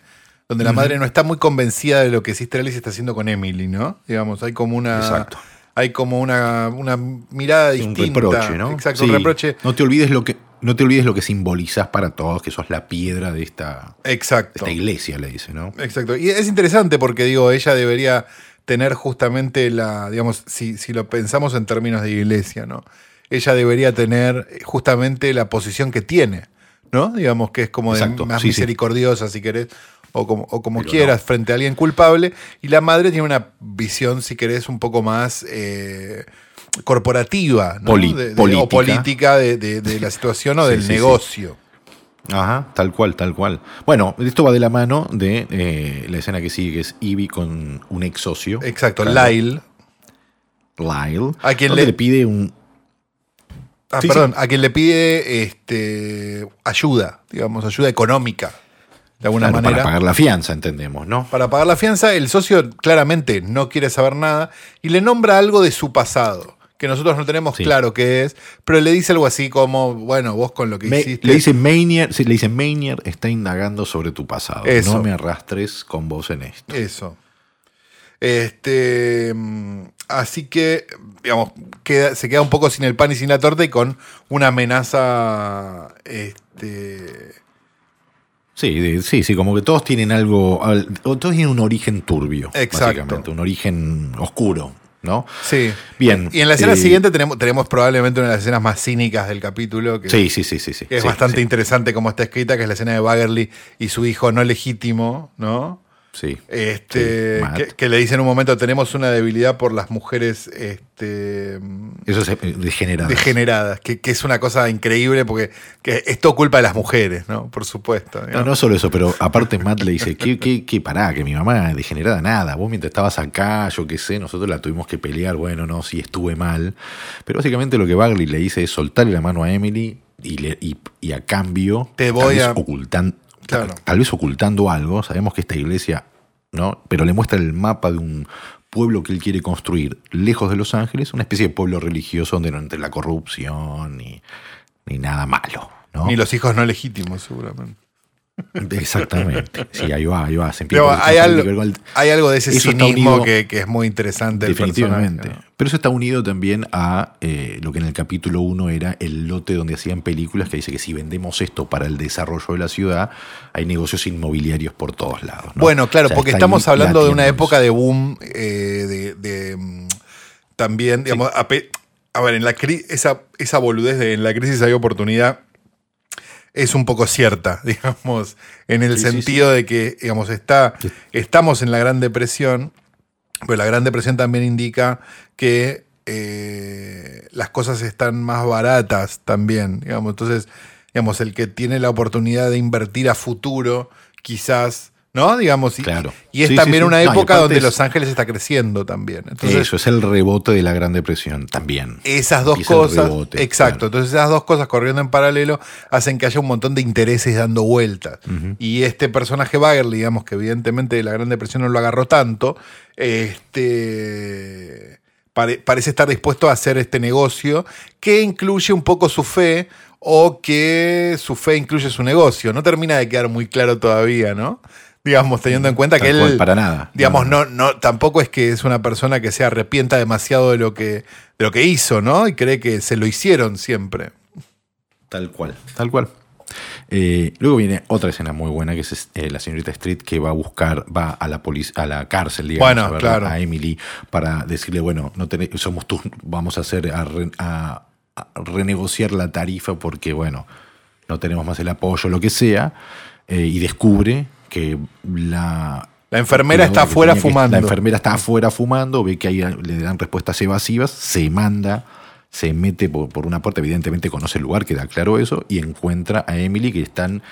donde la madre no está muy convencida de lo que Sister Alice está haciendo con Emily, ¿no? Digamos, hay como una. Exacto. Hay como una, una mirada Un distinta. reproche, ¿no? Exacto, Sí. un reproche. No te olvides lo que, no te olvides lo que simbolizas para todos, que sos la piedra de esta, Exacto. esta iglesia, le dice, ¿no? Exacto. Y es interesante porque, digo, ella debería tener justamente la, digamos, si, si lo pensamos en términos de iglesia, ¿no? Ella debería tener justamente la posición que tiene, ¿no? Digamos que es como de más sí, sí. misericordiosa, si querés, o como, o como quieras, no. frente a alguien culpable. Y la madre tiene una visión, si querés, un poco más eh, corporativa, ¿no? Poli- De- de- política. O política de, la situación o del sí, sí. negocio. Ajá, tal cual, tal cual. Bueno, esto va de la mano de eh, la escena que sigue, que es Ivy con un ex socio. Exacto, Claro. Lyle. Lyle. A quien le- le pide un, Ah, Sí, perdón, a quien le pide este, ayuda, digamos, ayuda económica, de alguna Claro, manera. para pagar la fianza, entendemos, ¿no? Para pagar la fianza, el socio claramente no quiere saber nada y le nombra algo de su pasado, que nosotros no tenemos Sí. claro qué es, pero le dice algo así como, bueno, vos con lo que Me- hiciste. le dice Mainier, sí, le dice está indagando sobre tu pasado. Eso. No me arrastres con vos en esto. Eso. Este, mm, así que, digamos, queda- se queda un poco sin el pan y sin la torta y con una amenaza. Este, Sí, sí, sí, como que todos tienen algo, todos tienen un origen turbio, Exacto. básicamente, un origen oscuro, ¿no? sí. Bien. Y en la escena eh, siguiente tenemos, tenemos probablemente una de las escenas más cínicas del capítulo. Que, Sí, sí, sí, sí. sí, es sí, bastante sí, interesante como está escrita, que es la escena de Baggerly y su hijo no legítimo, ¿no? Sí. Este, Sí, que, que le dice en un momento, tenemos una debilidad por las mujeres este, Eso es eh, degenerado. degeneradas, que, que es una cosa increíble porque que es todo culpa de las mujeres, ¿no? Por supuesto. No, no solo eso, pero aparte Matt le dice, ¿qué, qué, qué pará? Que mi mamá es degenerada, nada. Vos mientras estabas acá, yo qué sé, nosotros la tuvimos que pelear, bueno, no, sí estuve mal. Pero básicamente lo que Bagley le dice es soltarle la mano a Emily y, le- y, y a cambio, Te voy a- ocultan- Claro. tal, tal vez ocultando algo, sabemos que esta iglesia, ¿no? Pero le muestra el mapa de un pueblo que él quiere construir lejos de Los Ángeles, una especie de pueblo religioso donde no entre la corrupción ni, ni nada malo. ¿no? Ni los hijos no legítimos, seguramente. Exactamente. Sí, ahí va, ahí va. Se empieza Pero a- hay, algo, hay algo de ese Eso cinismo unido- que, que es muy interesante. Definitivamente. Pero eso está unido también a eh, lo que en el capítulo 1 era el lote donde hacían películas que dice que si vendemos esto para el desarrollo de la ciudad, hay negocios inmobiliarios por todos lados. ¿no? Bueno, claro, O sea, porque estamos hablando de una época eso. de boom, eh, de, de, mm, también, digamos, a, ver, en la esa, esa boludez de en la crisis hay oportunidad es un poco cierta, digamos, en el Sí, sí, sentido de que, digamos, está, estamos en la Gran Depresión, pero la Gran Depresión también indica que eh, las cosas están más baratas también, digamos, entonces, digamos, el que tiene la oportunidad de invertir a futuro, quizás, ¿no? Digamos, y, Claro. y es Sí, también sí. una época donde es- Los Ángeles está creciendo también. Entonces, Eso es el rebote de la Gran Depresión también. esas dos Empieza cosas, rebote, exacto, claro. entonces esas dos cosas corriendo en paralelo hacen que haya un montón de intereses dando vueltas. Y este personaje Baggerly, digamos que evidentemente la Gran Depresión no lo agarró tanto, este, pare- parece estar dispuesto a hacer este negocio que incluye un poco su fe o que su fe incluye su negocio. No termina de quedar muy claro todavía, ¿no? Digamos, teniendo en cuenta Tal que cual, él... para nada. Digamos, no, no, tampoco es que es una persona que se arrepienta demasiado de lo que, de lo que hizo, ¿no? Y cree que se lo hicieron siempre. Tal cual. Tal cual. Eh, luego viene otra escena muy buena que es eh, la señorita Street que va a buscar, va a la a la cárcel, digamos, Bueno, a, ver claro. a Emily para decirle, bueno, no somos tus, vamos a hacer a, re- a- a renegociar la tarifa porque, bueno, no tenemos más el apoyo, lo que sea, eh, y descubre que la La enfermera está afuera fumando. La enfermera está afuera fumando, ve que ahí le dan respuestas evasivas, se manda, se mete por, por una puerta, evidentemente conoce el lugar, queda claro eso, y encuentra a Emily que están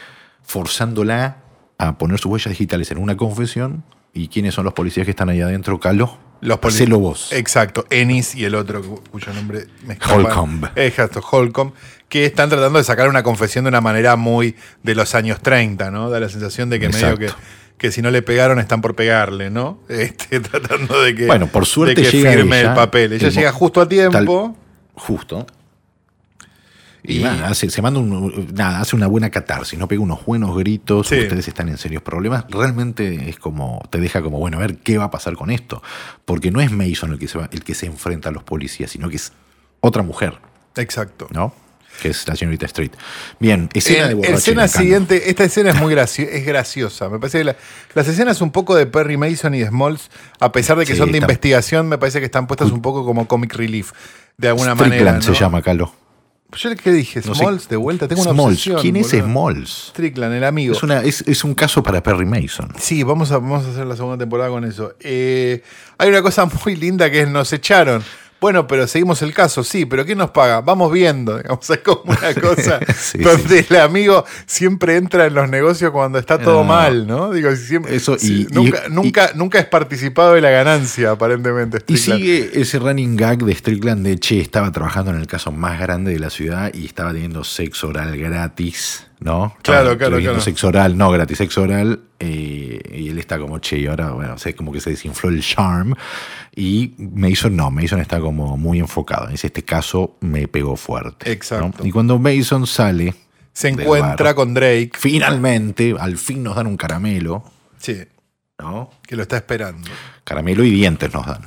forzándola a poner sus huellas digitales en una confesión. ¿Y quiénes son los policías que están ahí adentro, Calo? Los poli- Hacelo vos. Exacto, Ennis y el otro cu- cuyo nombre me escapa. Holcomb. Exacto, Holcomb, que están tratando de sacar una confesión de una manera muy de los años 30, ¿no? Da la sensación de que medio que, que si no le pegaron están por pegarle, ¿no? Este, tratando de que, Bueno, por suerte de que llega firme ella, el papel. Ella el llega justo a tiempo. Justo. Y, Y- hace, se manda un- nada, hace una buena catarsis, no pega unos buenos gritos, Sí. ustedes están en serios problemas. Realmente es como, te deja como, bueno, a ver qué va a pasar con esto. Porque no es Mason el que se, va- el que se enfrenta a los policías, sino que es otra mujer, Exacto. ¿no? Que es la señorita Street. Bien, escena de escena siguiente, esta escena es muy gracio- es graciosa. Me parece que la- las escenas un poco de Perry Mason y de Smalls, a pesar de que Sí, son de investigación, me parece que están puestas un poco como comic relief, de alguna Strickland manera. se llama, Calo. Yo qué dije, No. Smalls de vuelta, tengo una Smalls. obsesión. ¿Quién es boludo. Smalls? Strickland, el amigo. Es, una, es, es un caso para Perry Mason. Sí, vamos a, vamos a hacer la segunda temporada con eso. Eh, hay una cosa muy linda que nos echaron. Bueno, pero seguimos el caso, sí, pero ¿quién nos paga? Vamos viendo, digamos, es como una cosa Sí, donde el amigo siempre entra en los negocios cuando está todo No. mal, ¿no? Digo, siempre, Eso, y- sí, y- nunca, y- nunca, es participado de la ganancia, aparentemente. Y sigue ese running gag de Strickland de che, estaba trabajando en el caso más grande de la ciudad y estaba teniendo sexo oral gratis, ¿no? Claro, claro, claro. Sexo oral, no gratis, sexo oral. eh, y él está como che, y ahora, bueno, o sea, como que se desinfló el charm. Y Mason no, Mason está como muy enfocado. Dice, este caso me pegó fuerte. ¿no? Exacto. Y cuando Mason sale, Se encuentra bar, con Drake, finalmente, al fin nos dan un caramelo, sí, ¿no? que lo está esperando. Caramelo y dientes nos dan.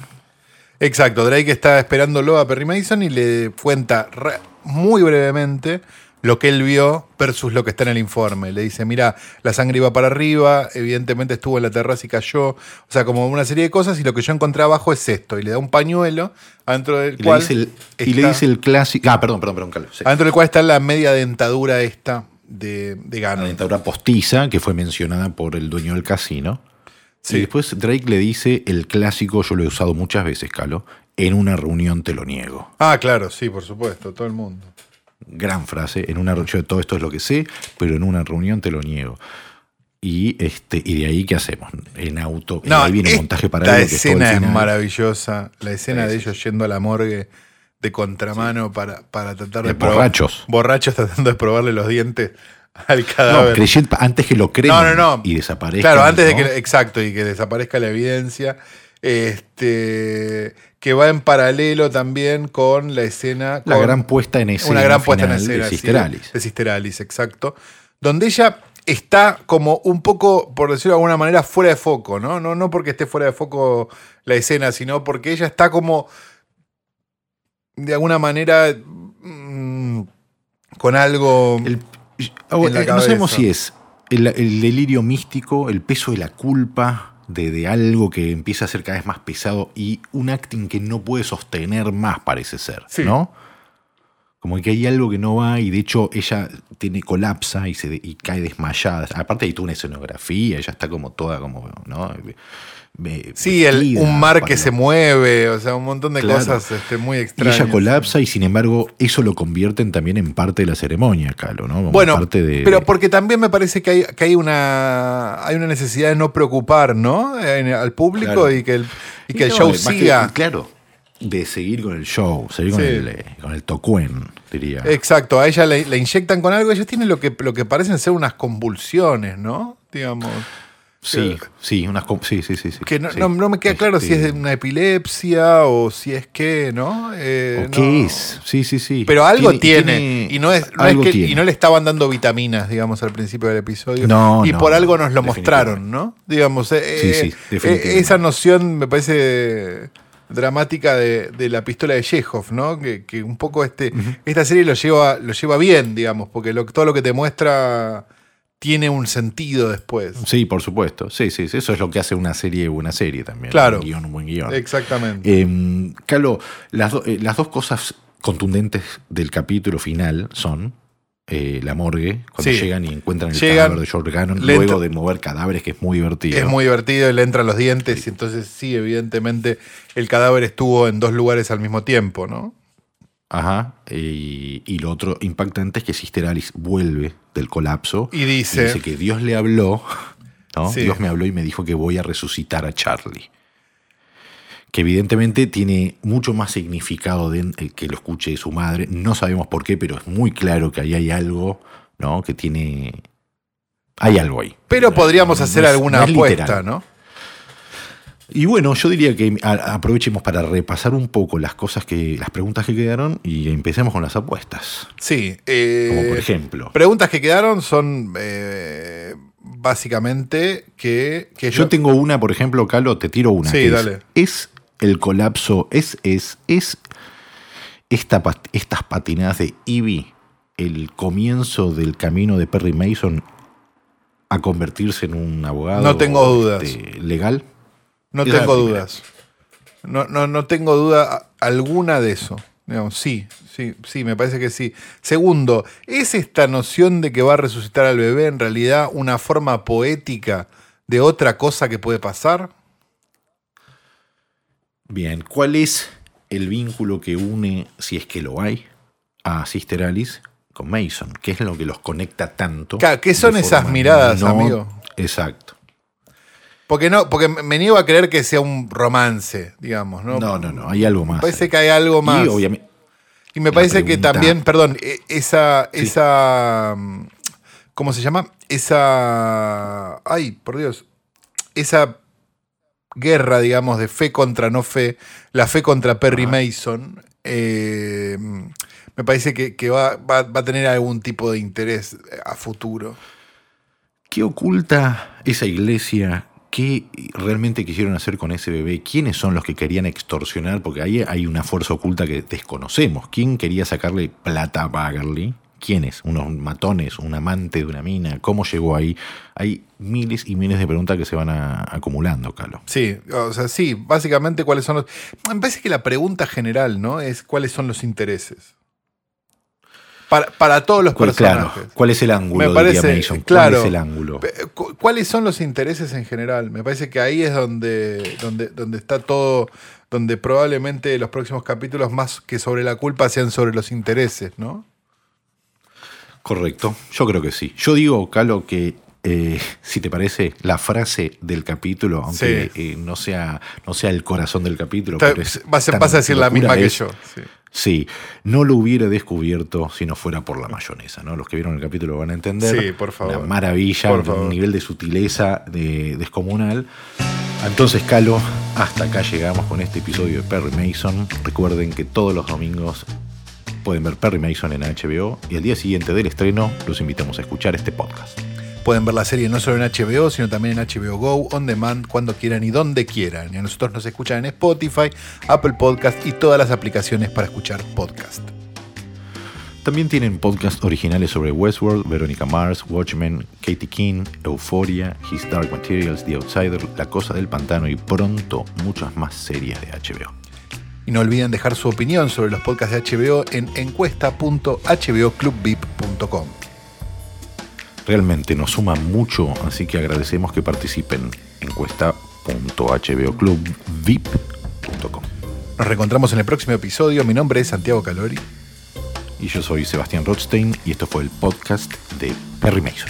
Exacto, Drake está esperándolo a Perry Mason y le cuenta muy brevemente lo que él vio versus lo que está en el informe. Le dice, mira, la sangre iba para arriba, evidentemente estuvo en la terraza y cayó. O sea, como una serie de cosas y lo que yo encontré abajo es esto. Y le da un pañuelo adentro del Y cual el, y le dice el clásico. Ah, perdón, perdón, perdón, Carlos. sí. adentro del cual está la media dentadura esta de, de La Ganon. dentadura postiza que fue mencionada por el dueño del casino. Sí. Y después Drake le dice el clásico, yo lo he usado muchas veces, Calo, en una reunión te lo niego. Ah, claro, sí, por supuesto, todo el mundo. Gran frase, en una reunión, todo esto es lo que sé, pero en una reunión te lo niego. Y este y de ahí qué hacemos en auto No, ahí viene el montaje para La escena es maravillosa. La escena Sí, de sí, ellos yendo a la morgue de contramano para, para tratar de probar- borrachos. Borrachos tratando de probarle los dientes al No, cadáver. creyendo- antes que lo crean No, no, no. y desaparezca. Claro, antes de que. Exacto, y que desaparezca la evidencia. Este. Que va en paralelo también con la escena. La con- gran puesta en escena. una gran puesta en escena de sí, Sister Alice. de Sister Alice, exacto. Donde ella está como un poco, por decirlo de alguna manera, fuera de foco, ¿no? No, no porque esté fuera de foco la escena, sino porque ella está como de alguna manera mm, con algo. El- En la eh, no sabemos si es el, el delirio místico, el peso de la culpa, de, de algo que empieza a ser cada vez más pesado y un acting que no puede sostener más, parece ser, Sí. ¿no? Como que hay algo que no va y de hecho ella tiene colapsa y, se y cae desmayada. Aparte hay toda una escenografía, ella está como toda como, ¿no? Sí, el, un mar que se mueve, o sea, un montón de Claro. cosas este, muy Y extrañas. ella colapsa y sin embargo eso lo convierten también en parte de la ceremonia, Calo, ¿no? Como Bueno, parte de, pero porque también me parece que hay, que hay una hay una necesidad de no preocupar, ¿no? En- al público Claro. y que el, y que el show que- siga. claro, de seguir con el show, seguir con, el, eh, con el tocuen, diría. Exacto, a ella le, le inyectan con algo, ellos tienen lo que, lo que parecen ser unas convulsiones, ¿no? Digamos. Sí, sí, unas sí, sí, sí, sí. Que no, sí. no- no me queda claro si es de Este, una epilepsia o si es que, ¿no? Eh, ¿o no. ¿Qué es? Sí, sí, sí. Pero algo tiene, y, no es, algo que- tiene. y no le estaban dando vitaminas, digamos, al principio del episodio. No, y por algo nos lo mostraron, ¿no? Digamos, eh, Sí, eh, sí, eh, definitivamente. esa noción me parece dramática de, de la pistola de Chekhov, ¿no? Que, que un poco este, esta serie lo lleva, lo lleva bien, digamos, porque lo- todo lo que te muestra tiene un sentido después. Sí, por supuesto. Sí, sí, sí, eso es lo que hace una serie buena serie también. Claro. Un guion, un buen guion. Exactamente. Eh, las, do- eh, las dos cosas contundentes del capítulo final son eh, la morgue, cuando Sí. llegan y encuentran el Llegan, cadáver de George Gannon, luego entra- de mover cadáveres, que es muy divertido. Es muy divertido y le entran los dientes y entonces sí, evidentemente el cadáver estuvo en dos lugares al mismo tiempo, ¿no? Ajá. Y, y lo otro impactante es que Sister Alice vuelve del colapso Y dice- que Dios le habló, ¿no? Sí. Dios me habló y me dijo que voy a resucitar a Charlie. Que evidentemente tiene mucho más significado de, eh, que lo escuche su madre. No sabemos por qué, pero es muy claro que ahí hay algo, ¿no? Que tiene. Hay algo ahí. Pero podríamos No hacer es- alguna no apuesta, literal. ¿no? Y bueno, yo diría que aprovechemos para repasar un poco las cosas que, las preguntas que quedaron y empecemos con las apuestas. Sí. eh, Como por ejemplo. Preguntas que quedaron son eh, básicamente que, que Yo tengo una, por ejemplo, Calo, te tiro una. Sí, es- dale. Es, el colapso, es, es, es esta, estas patinadas de Ivy el comienzo del camino de Perry Mason a convertirse en un abogado No tengo dudas. este, legal. No Esa tengo dudas. No, no, no tengo duda alguna de eso. Digamos, sí, sí, sí, me parece que sí. Segundo, ¿es esta noción de que va a resucitar al bebé en realidad una forma poética de otra cosa que puede pasar? Bien, ¿cuál es el vínculo que une, si es que lo hay, a Sister Alice con Mason? ¿Qué es lo que los conecta tanto? Claro, ¿qué son esas miradas, amigo? Exacto. Porque no, porque me niego a creer que sea un romance, digamos, ¿no? No, no, no, hay algo más. Me parece que hay algo más. Y obviamente, Y me parece que también, perdón, e- esa, Sí. esa, mm, ¿cómo se llama? Esa, ay, por Dios, esa guerra, digamos, de fe contra no fe, la fe contra Perry Ajá. Mason, eh, me parece que, que va, va- va a tener algún tipo de interés a futuro. ¿qué oculta esa iglesia ¿Qué realmente quisieron hacer con ese bebé? ¿Quiénes son los que querían extorsionar? Porque ahí hay una fuerza oculta que desconocemos. ¿Quién quería sacarle plata a Bagley? ¿Quiénes? ¿Unos matones? ¿Un amante de una mina? ¿Cómo llegó ahí? Hay miles y miles de preguntas que se van acumulando, Carlos. Sí, o sea, sí, básicamente cuáles son los... Me parece que la pregunta general, ¿no? Es cuáles son los intereses. Para, todos los personajes. ¿cuál es el ángulo? Me parece, Claro, ¿Cuál es el ángulo? ¿Cuáles son los intereses en general? Me parece que ahí es donde, donde, donde está todo, donde probablemente los próximos capítulos, más que sobre la culpa, sean sobre los intereses, ¿no? Correcto, yo creo que sí. Yo digo, Calo, que eh, si te parece, la frase del capítulo, aunque eh, no, sea, no sea el corazón del capítulo. vas, a decir la misma que yo. Sí. Sí, no lo hubiera descubierto si no fuera por la mayonesa, ¿no? Los que vieron el capítulo van a entender. Sí, por favor. Una maravilla, un nivel de sutileza descomunal. Entonces, Calo, hasta acá llegamos con este episodio de Perry Mason. Recuerden que todos los domingos pueden ver Perry Mason en HBO y el día siguiente del estreno los invitamos a escuchar este podcast. Pueden ver la serie no solo en HBO, sino también en HBO Go, On Demand, cuando quieran y donde quieran. Y a nosotros nos escuchan en Spotify, Apple Podcast y todas las aplicaciones para escuchar podcast. También tienen podcasts originales sobre Westworld, Veronica Mars, Watchmen, Katie King, Euphoria, His Dark Materials, The Outsider, La Cosa del Pantano y pronto muchas más series de HBO. Y no olviden dejar su opinión sobre los podcasts de HBO en encuesta.hboclubvip.com. Realmente nos suma mucho, así que agradecemos que participen. Encuesta.hboclubvip.com. Nos reencontramos en el próximo episodio. Mi nombre es Santiago Calori. Y yo soy Sebastián Rothstein y esto fue el podcast de Perry Mason.